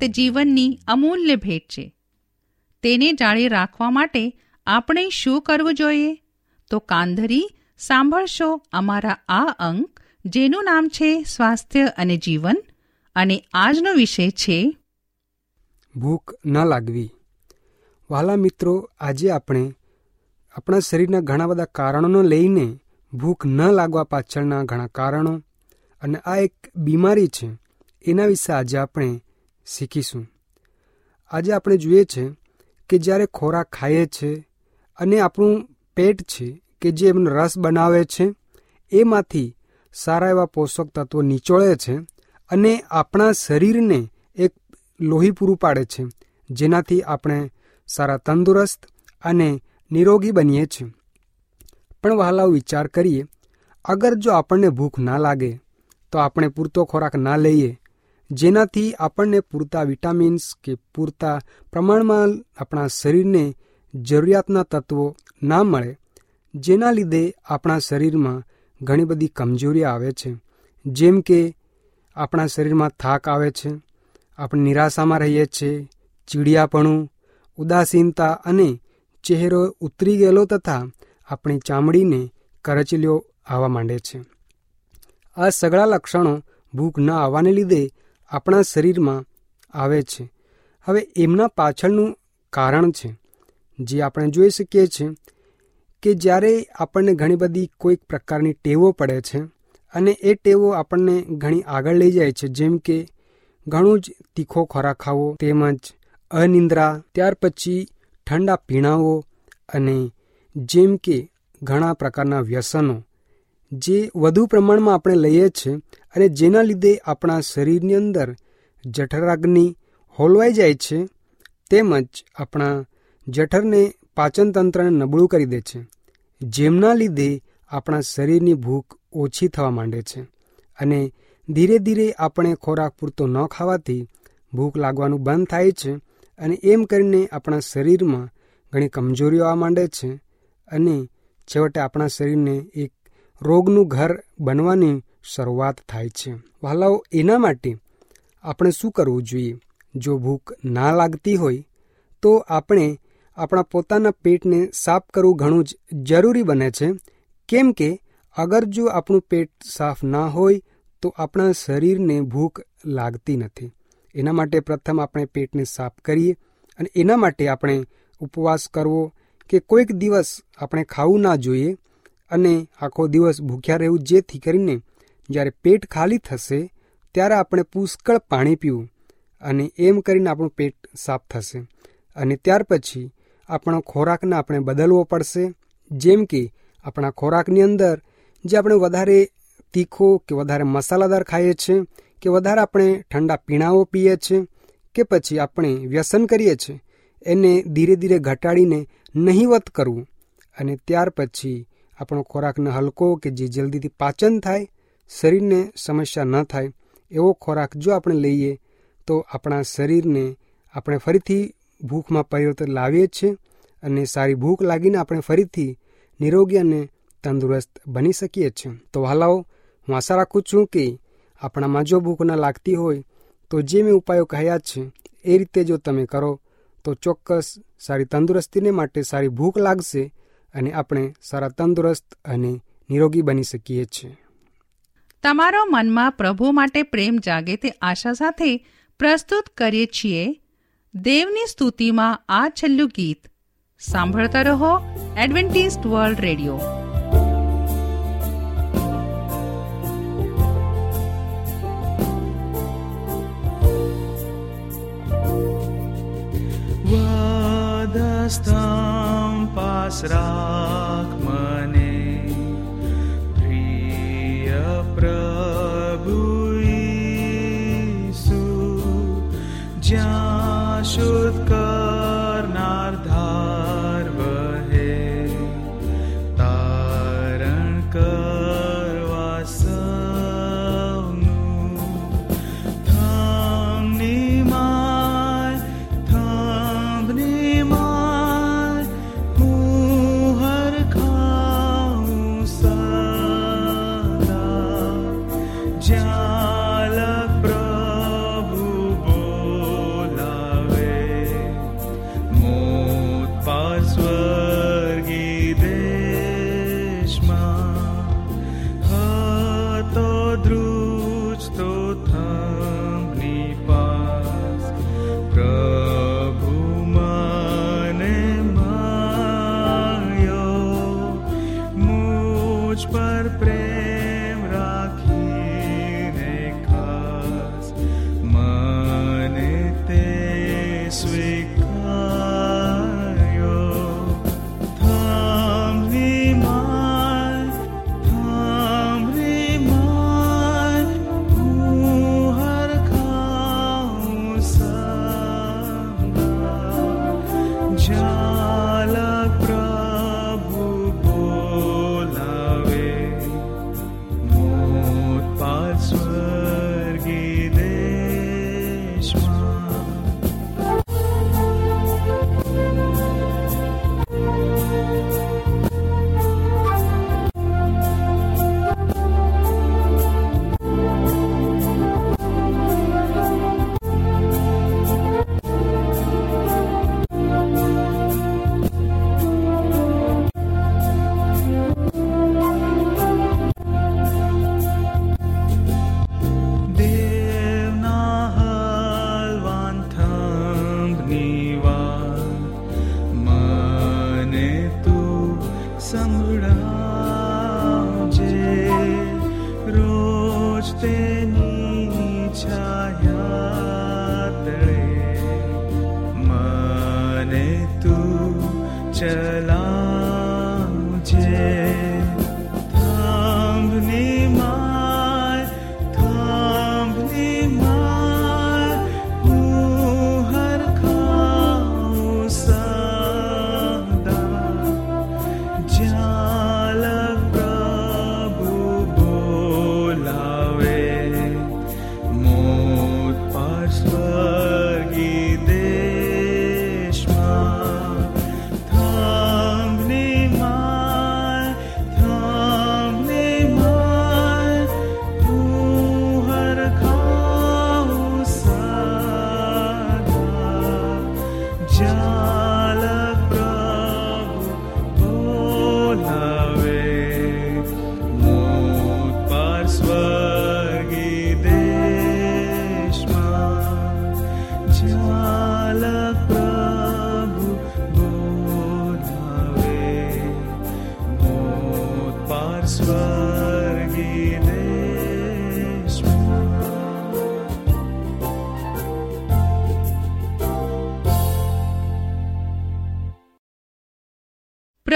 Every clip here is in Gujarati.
તે જીવનની અમૂલ્ય ભેટ છે. તેને જાળી રાખવા માટે આપણે શું કરવું જોઈએ? તો કાંધરી, સાંભળશો અમારા આ અંક જેનું નામ છે સ્વાસ્થ્ય અને જીવન, અને આજનો વિષય છે ભૂખ ન લાગવી. વાલા મિત્રો, આજે આપણે આપણા શરીરના ઘણા બધા કારણોને લઈને ભૂખ ન લાગવા પાછળના ઘણા કારણો અને આ એક બીમારી છે. એના વિશે આજે આપણે શીખીશું. આજે આપણે જોઈએ છે કે જ્યારે ખોરાક ખાઈએ છે અને આપણું પેટ છે કે જે એમનો રસ બનાવે છે, એમાંથી સારા એવા પોષક તત્વો નીચોળે છે અને આપણા શરીરને એક લોહી પૂરું પાડે છે, જેનાથી આપણે સારા તંદુરસ્ત અને નિરોગી બનીએ છીએ. પણ વહાલાઓ વિચાર કરીએ, અગર જો આપણને ભૂખ ના લાગે, તો આપણે પૂરતો ખોરાક ના લઈએ જેનાથી આપણને પૂરતા વિટામિન્સ કે પૂરતા પ્રમાણમાં આપણા શરીરને જરૂરિયાતના તત્વો ના મળે, જેના લીધે આપણા શરીરમાં ઘણી બધી કમજોરી આવે છે. જેમ કે આપણા શરીરમાં થાક આવે છે, આપણે નિરાશામાં રહીએ છીએ, ચીડિયાપણું, ઉદાસીનતા અને ચહેરો ઉતરી ગયેલો તથા આપણી ચામડીને કરચલીઓ આવવા માંડે છે. આ સગળા લક્ષણો ભૂખ ન આવવાને લીધે આપણા શરીરમાં આવે છે. હવે એમના પાછળનું કારણ છે. જે આપણે જોઈ શકીએ છીએ કે જ્યારે આપણને ઘણી બધી કોઈક પ્રકારની ટેવો પડે છે અને એ ટેવો આપણને ઘણી આગળ લઈ જાય છે. જેમ કે ઘણું જ તીખો ખોરાક ખાવો, તેમજ અનિંદ્રા, ત્યાર પછી ઠંડા પીણાઓ અને જેમ કે ઘણા પ્રકારના વ્યસનો. જે વધુ પ્રમાણમાં આપણે લઈએ છીએ અને જેના લીધે આપણા શરીરની અંદર જઠરાગ્નિ હોલવાઈ જાય છે, તેમજ આપણા જઠરને પાચનતંત્રને નબળું કરી દે છે, જેમના લીધે આપણા શરીરની ભૂખ ઓછી થવા માંડે છે. અને ધીરે ધીરે આપણે ખોરાક પૂરતો ન ખાવાથી ભૂખ લાગવાનું બંધ થાય છે અને એમ કરીને આપણા શરીરમાં ઘણી કમજોરીઓ આવવા માંડે છે. અને છેવટે આપણા શરીરને એક રોગનું ઘર બનવાની શરૂઆત થાય છે. વાલાઓ એના માટે આપણે શું કરવું જોઈએ? જો ભૂખ ના લાગતી હોય, તો આપણે આપણા પોતાના પેટને સાફ કરવું ઘણું જ જરૂરી બને છે. કેમ કે, અગર જો આપણું પેટ સાફ ના હોય, તો આપણા શરીરને ભૂખ લાગતી નથી. એના માટે પ્રથમ આપણે પેટને સાફ કરીએ અને એના માટે આપણે ઉપવાસ કરવો કે કોઈક દિવસ આપણે ખાવું ના જોઈએ અને આખો દિવસ ભૂખ્યા રહેવું, જેથી કરીને જ્યારે પેટ ખાલી થશે, ત્યારે આપણે પુષ્કળ પાણી પીવું અને એમ કરીને આપણું પેટ સાફ થશે. અને ત્યાર પછી આપણો ખોરાકને આપણે બદલવો પડશે. જેમ કે આપણા ખોરાકની અંદર જે આપણે વધારે તીખો કે વધારે મસાલાદાર ખાઈએ છીએ કે વધારે આપણે ઠંડા પીણાઓ પીએ છીએ કે પછી આપણે વ્યસન કરીએ છીએ એને ધીરે ધીરે ઘટાડીને નહીવત કરવું. અને ત્યાર પછી આપણો ખોરાકને હલકો કે જે જલ્દીથી પાચન થાય શરીરને સમસ્યા ન થાય એવો ખોરાક જો આપણે લઈએ, તો આપણા શરીરને આપણે ફરીથી ભૂખમાં પરિવર્તન લાવીએ છીએ અને સારી ભૂખ લાગીને આપણે ફરીથી નિરોગી અને તંદુરસ્ત બની શકીએ છીએ. તો હાલાઓ, હું આશા રાખું છું કે આપણામાં જો ભૂખ ન લાગતી હોય, તો જે મેં ઉપાયો કહ્યા છે, એ રીતે જો તમે કરો, તો ચોક્કસ સારી તંદુરસ્તીને માટે સારી ભૂખ લાગશે અને આપણે સારા તંદુરસ્ત અને નિરોગી બની શકીએ છીએ. તમારો મનમાં પ્રભુ માટે પ્રેમ જાગે તે આશા સાથે પ્રસ્તુત કરીએ છીએ. દેવની સ્તુતિમાં આ છેલ્લું ગીત. સાંભળતા રહો એડવેન્ટિસ્ટ વર્લ્ડ રેડિયો. વાદસ્તંપાસ રાખ દેશમાં દેવના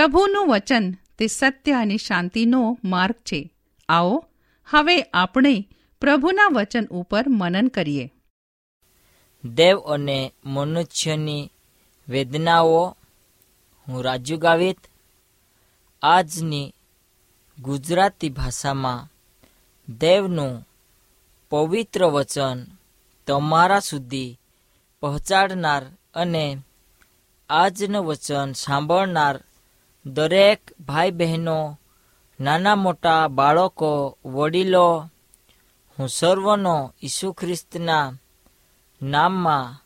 પ્રભુનું વચન તે સત્ય અને શાંતિનો માર્ગ છે. આવો, હવે આપણે પ્રભુના વચન ઉપર મનન કરીએ. દેવ અને મનુષ્યની વેદનાઓ હું રાજુ ગાવિત આજની ગુજરાતી ભાષામાં દેવનું પવિત્ર વચન તમારા સુધી પહોંચાડનાર અને આજનું વચન સાંભળનાર દરેક ભાઈ બહેનો નાના મોટા બાળકો, વડીલો, હું સર્વનો ઈસુ ખ્રિસ્તના નામમાં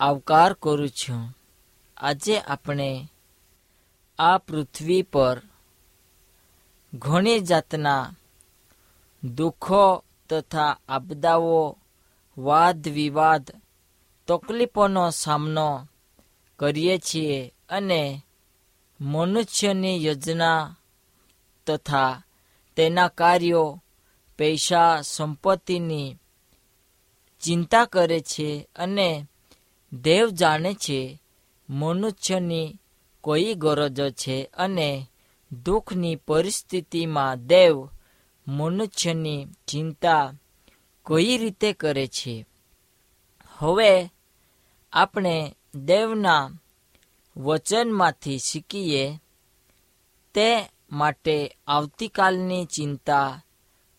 આવકાર કરું છું. આજે આપણે આ પૃથ્વી પર ઘણી જાતના દુઃખો તથા આપદાઓ વાદ વિવાદ તકલીફોનો સામનો કરીએ છીએ અને મનુષ્યની યોજના તથા તેના કાર્યો પૈસા સંપત્તિની ચિંતા કરે છે અને દેવ જાણે છે મનુષ્યની કોઈ ગરજો છે અને દુઃખની પરિસ્થિતિમાં દેવ મનુષ્યની ચિંતા કઈ રીતે કરે છે. હવે આપણે દેવના વચનમાંથી શીખીએ તે માટે આવતીકાલની ચિંતા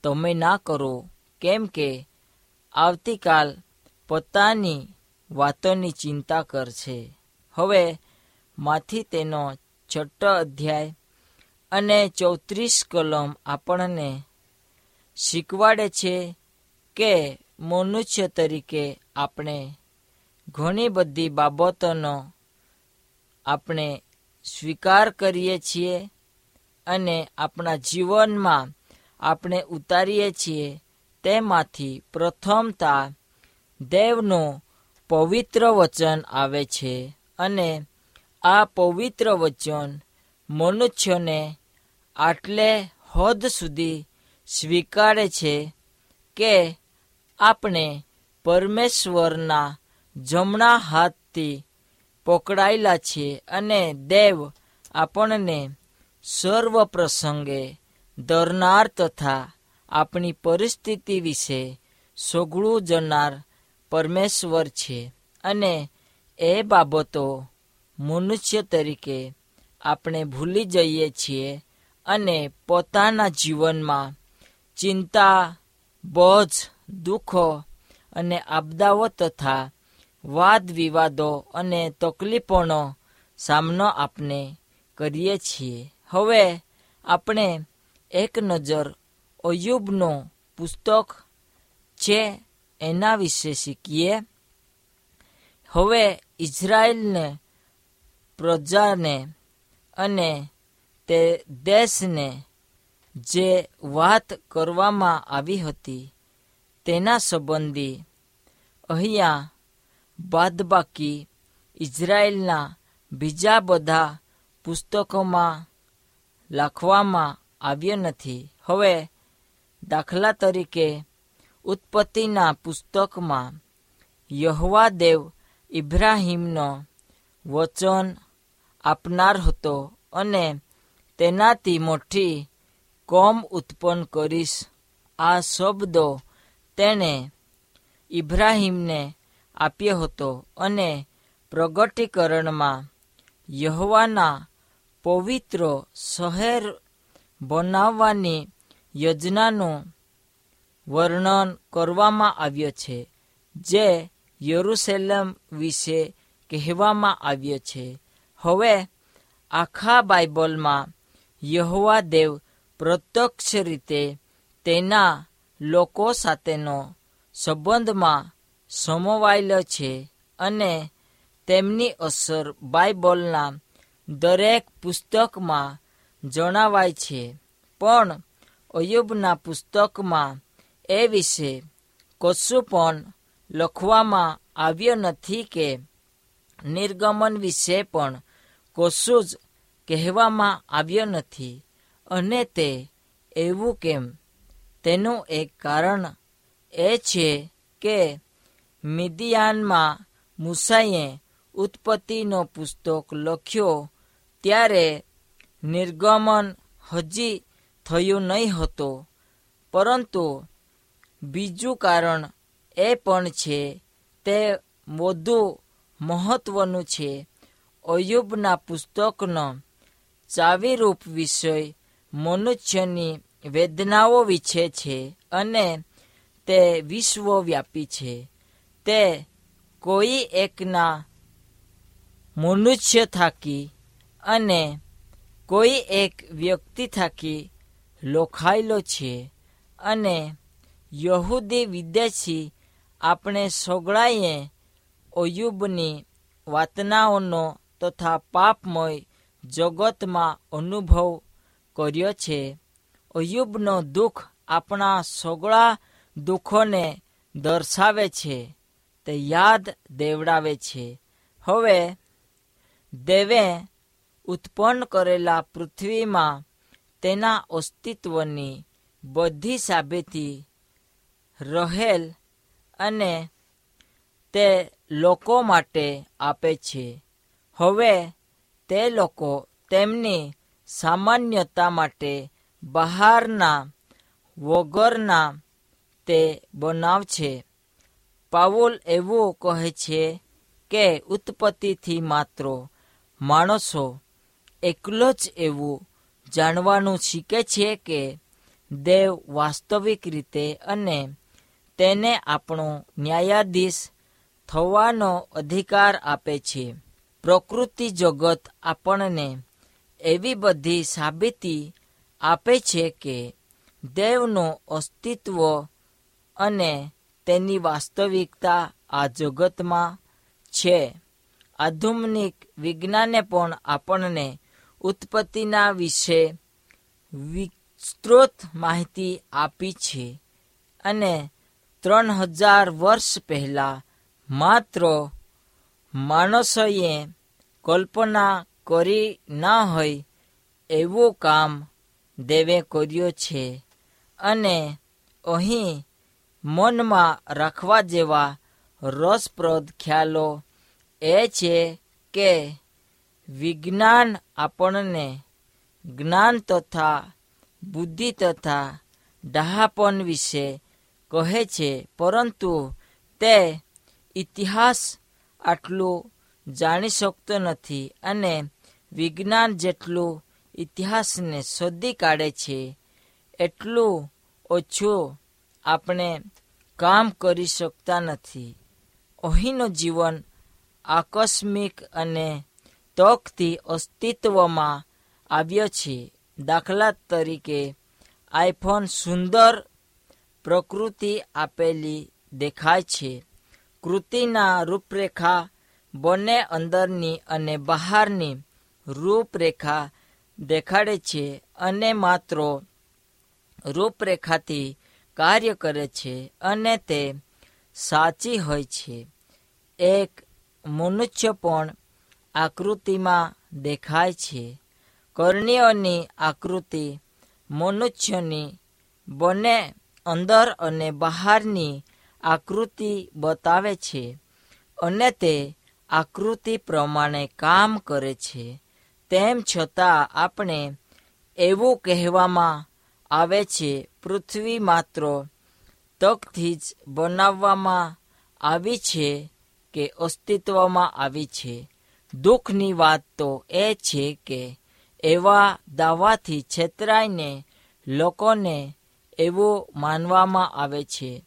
તમે ના કરો, કેમ કે આવતીકાલ પોતાની વાતોની ચિંતા કરશે. હવે માંથી તેનો છઠ્ઠો અધ્યાય અને ચોત્રીસ કલમ આપણને શીખવાડે છે કે મનુષ્ય તરીકે આપણે ઘણી બધી બાબતોનો આપણે સ્વીકાર કરીએ છીએ અને આપણા જીવનમાં આપણે ઉતારીએ છીએ તેમાંથી પ્રથમતા દેવનું પવિત્ર વચન આવે છે અને આ પવિત્ર વચન મનુષ્યને આટલે હદ સુધી સ્વીકારે છે કે આપણે પરમેશ્વરના જમણા હાથથી પકડાયેલા છીએ અને દેવ આપણને સર્વ પ્રસંગે દરનાર તથા આપણી પરિસ્થિતિ વિશે સોગળું જનાર પરમેશ્વર છે અને એ બાબતો મનુષ્ય તરીકે આપણે ભૂલી જઈએ છીએ અને પોતાના જીવનમાં ચિંતા, બોજ, દુઃખો અને આપદાઓ તથા વાદ વિવાદો અને તકલીફોનો સામનો આપણે કરીએ છીએ. હવે આપણે એક નજર અયુબનો પુસ્તક છે એના વિશે શીખીએ. હવે ઇઝરાયલને, પ્રજાને અને તે દેશને જે વાત કરવામાં આવી હતી, તેના સંબંધી અહીંયા બાદબાકી ઇઝરાયલના બીજા બધા પુસ્તકોમાં લખવામાં આવ્યો નથી. હવે દાખલા તરીકે ઉત્પત્તિના પુસ્તકમાં યહવા દેવ ઇબ્રાહિમનો વચન આપનાર હતો અને તેનાથી મોટી કોમ ઉત્પન્ન કરીશ. આ શબ્દો તેણે ઇબ્રાહિમને આપ્યો હતો અને પ્રગટીકરણમાં યહવાના પવિત્ર શહેર બનાવવાની યોજનાનું વર્ણન કરવામાં આવ્યો છે, જે યરુસેલમ વિશે કહેવામાં આવ્યો છે. હવે આખા બાઇબલમાં યહવા દેવ પ્રત્યક્ષ રીતે તેના લોકો સાથેનો સંબંધમાં સમવાયેલો છે અને તેમની અસર બાઇબલના દરેક પુસ્તકમાં જણાવાય છે. પણ અયુબના પુસ્તકમાં એ વિશે કશું પણ લખવામાં આવ્યું નથી કે નિર્ગમન વિશે પણ કશું જ કહેવામાં આવ્યું નથી. અને તે એવું કેમ? તેનું એક કારણ એ છે કે મિદિયાનમાં મુસાઈએ ઉત્પત્તિનો પુસ્તક લખ્યો ત્યારે નિર્ગમન હજી થયું નહીં હતું. પરંતુ બીજું કારણ એ પણ છે, તે વધુ મહત્વનું છે. અયુબના પુસ્તકનો ચાવીરૂપ વિષય મનુષ્યની વેદનાઓ વિશે છે અને તે વિશ્વવ્યાપી છે. તે કોઈ એકના મનુષ્ય થાકી અને કોઈ એક વ્યક્તિ થાકી લોખાયેલો છે અને યહૂદી વિદેશી આપણે સોગળાએ ઓયુબની વાતનાઓનો તથા પાપમય જગતમાં અનુભવ કર્યો છે. અયુબનો દુઃખ આપણા સોગળા દુઃખોને દર્શાવે છે. તે યાદ દેવડાવે છે. હવે, દેવે ઉત્પન્ન કરેલા પૃથ્વીમાં તેના અસ્તિત્વની બધી સાબિતી રહેલ અને તે લોકો માટે આપે છે. હવે, તે લોકો તેમની સામાન્યતા માટે બહારના વગરના તે બનાવ છે. પાઉલ એવું કહે છે કે ઉત્પત્તિથી માત્ર માણસો એકલો જ એવું જાણવાનું શીખે છે કે દેવ વાસ્તવિક રીતે અને તેને આપણો ન્યાયાધીશ થવાનો અધિકાર આપે છે. પ્રકૃતિ જગત આપણને એવી બધી સાબિતી આપે છે કે દેવનું અસ્તિત્વ અને તેની વાસ્તવિકતા આ જગતમાં છે. આધુનિક વિજ્ઞાને પણ આપણને ઉત્પત્તિના વિશે વિસ્તૃત માહિતી આપી છે અને ત્રણ હજાર વર્ષ પહેલા માત્ર માણસોએ કલ્પના કરી ના હોય એવું કામ દેવે કર્યું છે. અને અહીં મનમાં રાખવા જેવા રસપ્રદ ખ્યાલો એ છે કે વિજ્ઞાન આપણને જ્ઞાન તથા બુદ્ધિ તથા ડહાપન વિશે કહે છે, પરંતુ તે ઇતિહાસ આટલું જાણી શકતો નથી અને વિજ્ઞાન જેટલું ઇતિહાસને શોધી કાઢે છે, એટલું ઓછું આપણે કામ કરી શકતા નથી. અહીંનું જીવન આકસ્મિક અને તકથી અસ્તિત્વમાં આવ્યો છે. દાખલા તરીકે, આઈફોન સુંદર પ્રકૃતિ આપેલી દેખાય છે. કૃતિના રૂપરેખા બંને અંદરની અને બહારની રૂપરેખા દેખાડે છે અને માત્ર રૂપરેખાથી કાર્ય કરે છે અને તે સાચી હોય છે. એક મનુષ્ય પણ આકૃતિમાં દેખાય છે. કર્ણીઓની આકૃતિ મનુષ્યની બંને અંદર અને બહારની આકૃતિ બતાવે છે અને તે આકૃતિ પ્રમાણે કામ કરે છે. તેમ છતાં આપણે એવું કહેવામાં આવે છે. પૃથ્વી માત્ર તકથી જ બનાવવામાં આવી છે કે અસ્તિત્વમાં આવી છે. દુઃખની વાત તો એ છે કે એવા દાવાથી છેતરાઈને લોકોને એવું માનવામાં આવે છે.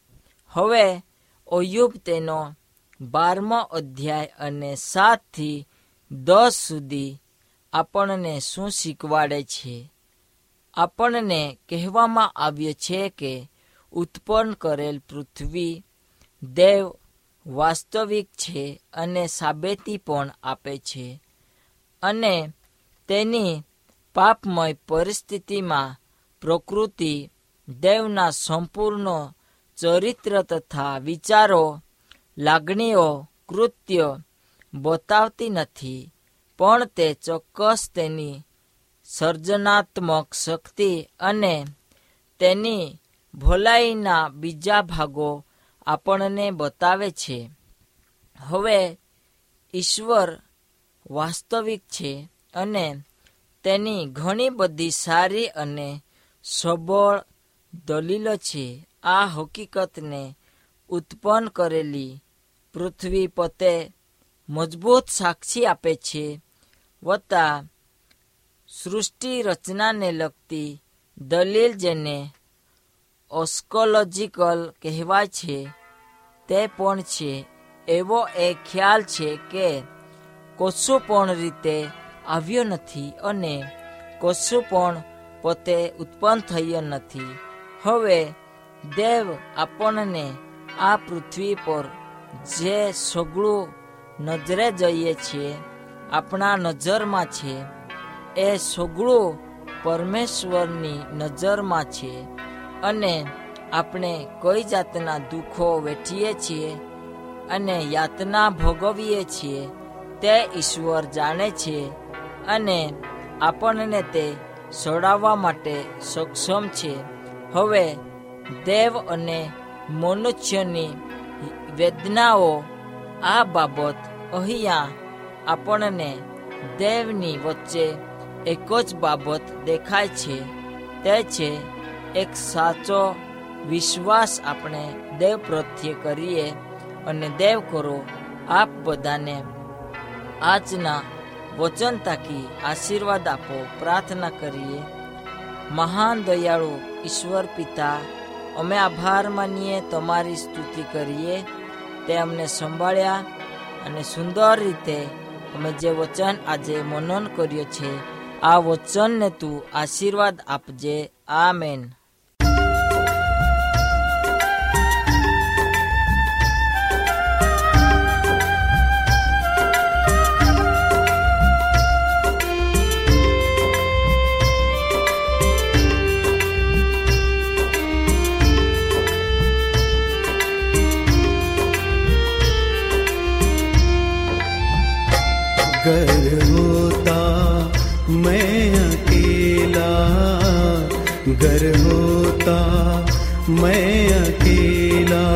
હવે ઓયુબ તેનો બારમો અધ્યાય અને સાતથી દસ સુધી આપણને શું શીખવાડે છે? આપણને કહેવામાં આવ્યું છે કે ઉત્પન્ન કરેલ પૃથ્વી દેવ વાસ્તવિક છે અને સાબેતી પણ આપે છે અને તેની પાપમય પરિસ્થિતિમાં પ્રકૃતિ દેવના સંપૂર્ણ ચરિત્ર તથા વિચારો, લાગણીઓ, કૃત્ય બતાવતી નથી, પણ તે ચોક્કસ તેની સર્જનાત્મક શક્તિ અને તેની ભલાઈના બીજા ભાગો આપણને બતાવે છે. હવે ઈશ્વર વાસ્તવિક છે અને તેની ઘણી બધી સારી અને સબળ દલીલો છે. આ હકીકતને ઉત્પન્ન કરેલી પૃથ્વી પતે મજબૂત સાક્ષી આપે છે વત્તા સૃષ્ટિ રચનાને લગતી દલીલ જેને ઓસ્કોલોજીકલ કહેવાય છે તે પણ છે એવો એ ખ્યાલ છે કે કશું પણ રીતે આવ્યો નથી અને કશું પણ પોતે ઉત્પન્ન થયો નથી હવે દેવ આપણને આ પૃથ્વી પર જે સગળું નજરે જઈએ છીએ આપણા નજરમાં છે એ સગળો પરમેશ્વરની નજરમાં છે અને આપણે કઈ જાતના દુઃખો વેઠીએ છીએ અને યાતના ભોગવીએ છીએ તે ઈશ્વર જાણે છે અને આપણને તે સોડાવવા માટે સક્ષમ છે. હવે દેવ અને મનુષ્યની વેદનાઓ આ બાબત અહીંયા આપણને દેવની વચ્ચે એક જ બાબત દેખાય છે. તે છે, એક સાચો વિશ્વાસ આપણે દેવ પ્રત્યે કરીએ અને દેવ કરો આપ બધાને આજના વચન તાકી આશીર્વાદ આપો, પ્રાર્થના કરીએ. મહાન દયાળુ ઈશ્વર પિતા, અમે આભાર માનીએ, તમારી સ્તુતિ કરીએ. તે અમને સંભાળ્યા અને સુંદર રીતે અમે જે વચન આજે મનન કર્યો છે આ વચનને તું આશીર્વાદ આપજે. આમેન. मैं अकेला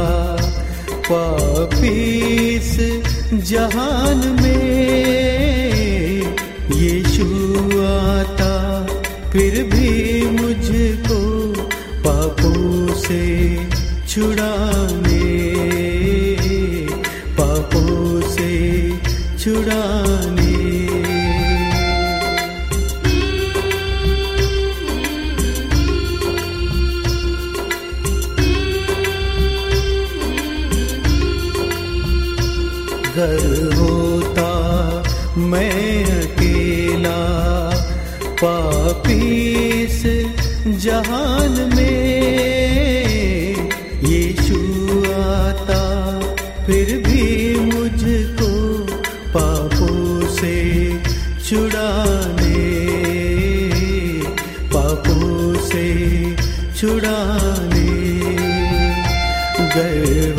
पापीस जहान में यीशु आता, फिर भी मुझको पापों से छुड़ाने, पापों से छुड़ाने छुड़ाने पापों से छुड़ाने गए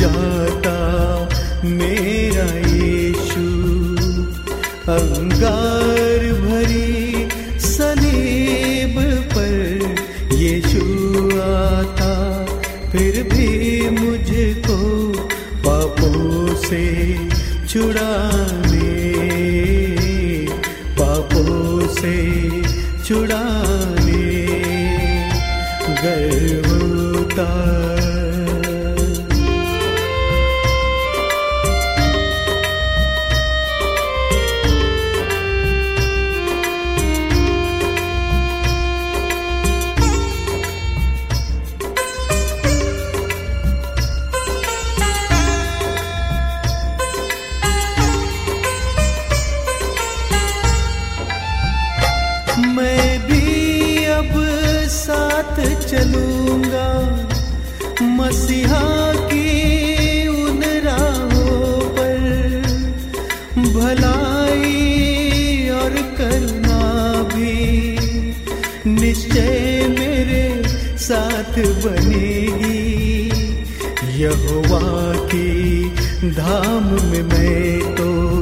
जाता मेरा यीशु अंगार भरी सनेब पर यीशु आता फिर भी मुझको पापों से छुड़ा चलूँगा। मसीहा की उन राहों पर भलाई और करना भी निश्चय मेरे साथ बनेगी। यहोवा की धाम में मैं तो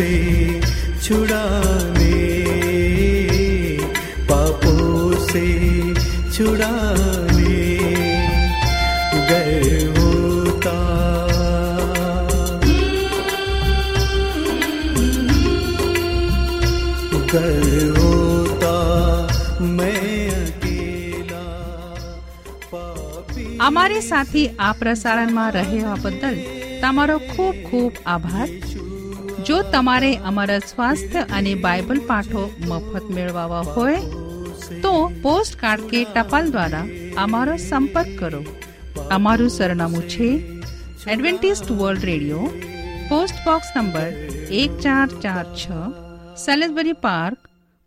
से छुड़ाने पापों से छुड़ाने गए होता गए होता मैं अकेला पापी અમારી સાથે આ પ્રસારણમાં રહેવા બદલ તમારો ખૂબ ખૂબ આભાર જો તમારે અમારા સ્વાસ્થ્ય અને બાઇબલ પાઠો મફત મેળવવા હોય, તો પોસ્ટ કાર્ડ કે ટપાલ દ્વારા અમારો સંપર્ક કરો. અમારું સરનામું છે Adventist World Radio, post box number એક ચાર ચાર છ સેલેસબરી પાર્ક,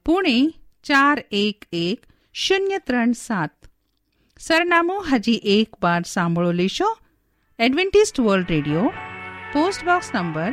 પુણે ચાર એક એક શૂન્ય ત્રણ સાત. સરનામું હજી એક વાર સાંભળો લેશો. Adventist World Radio, post box number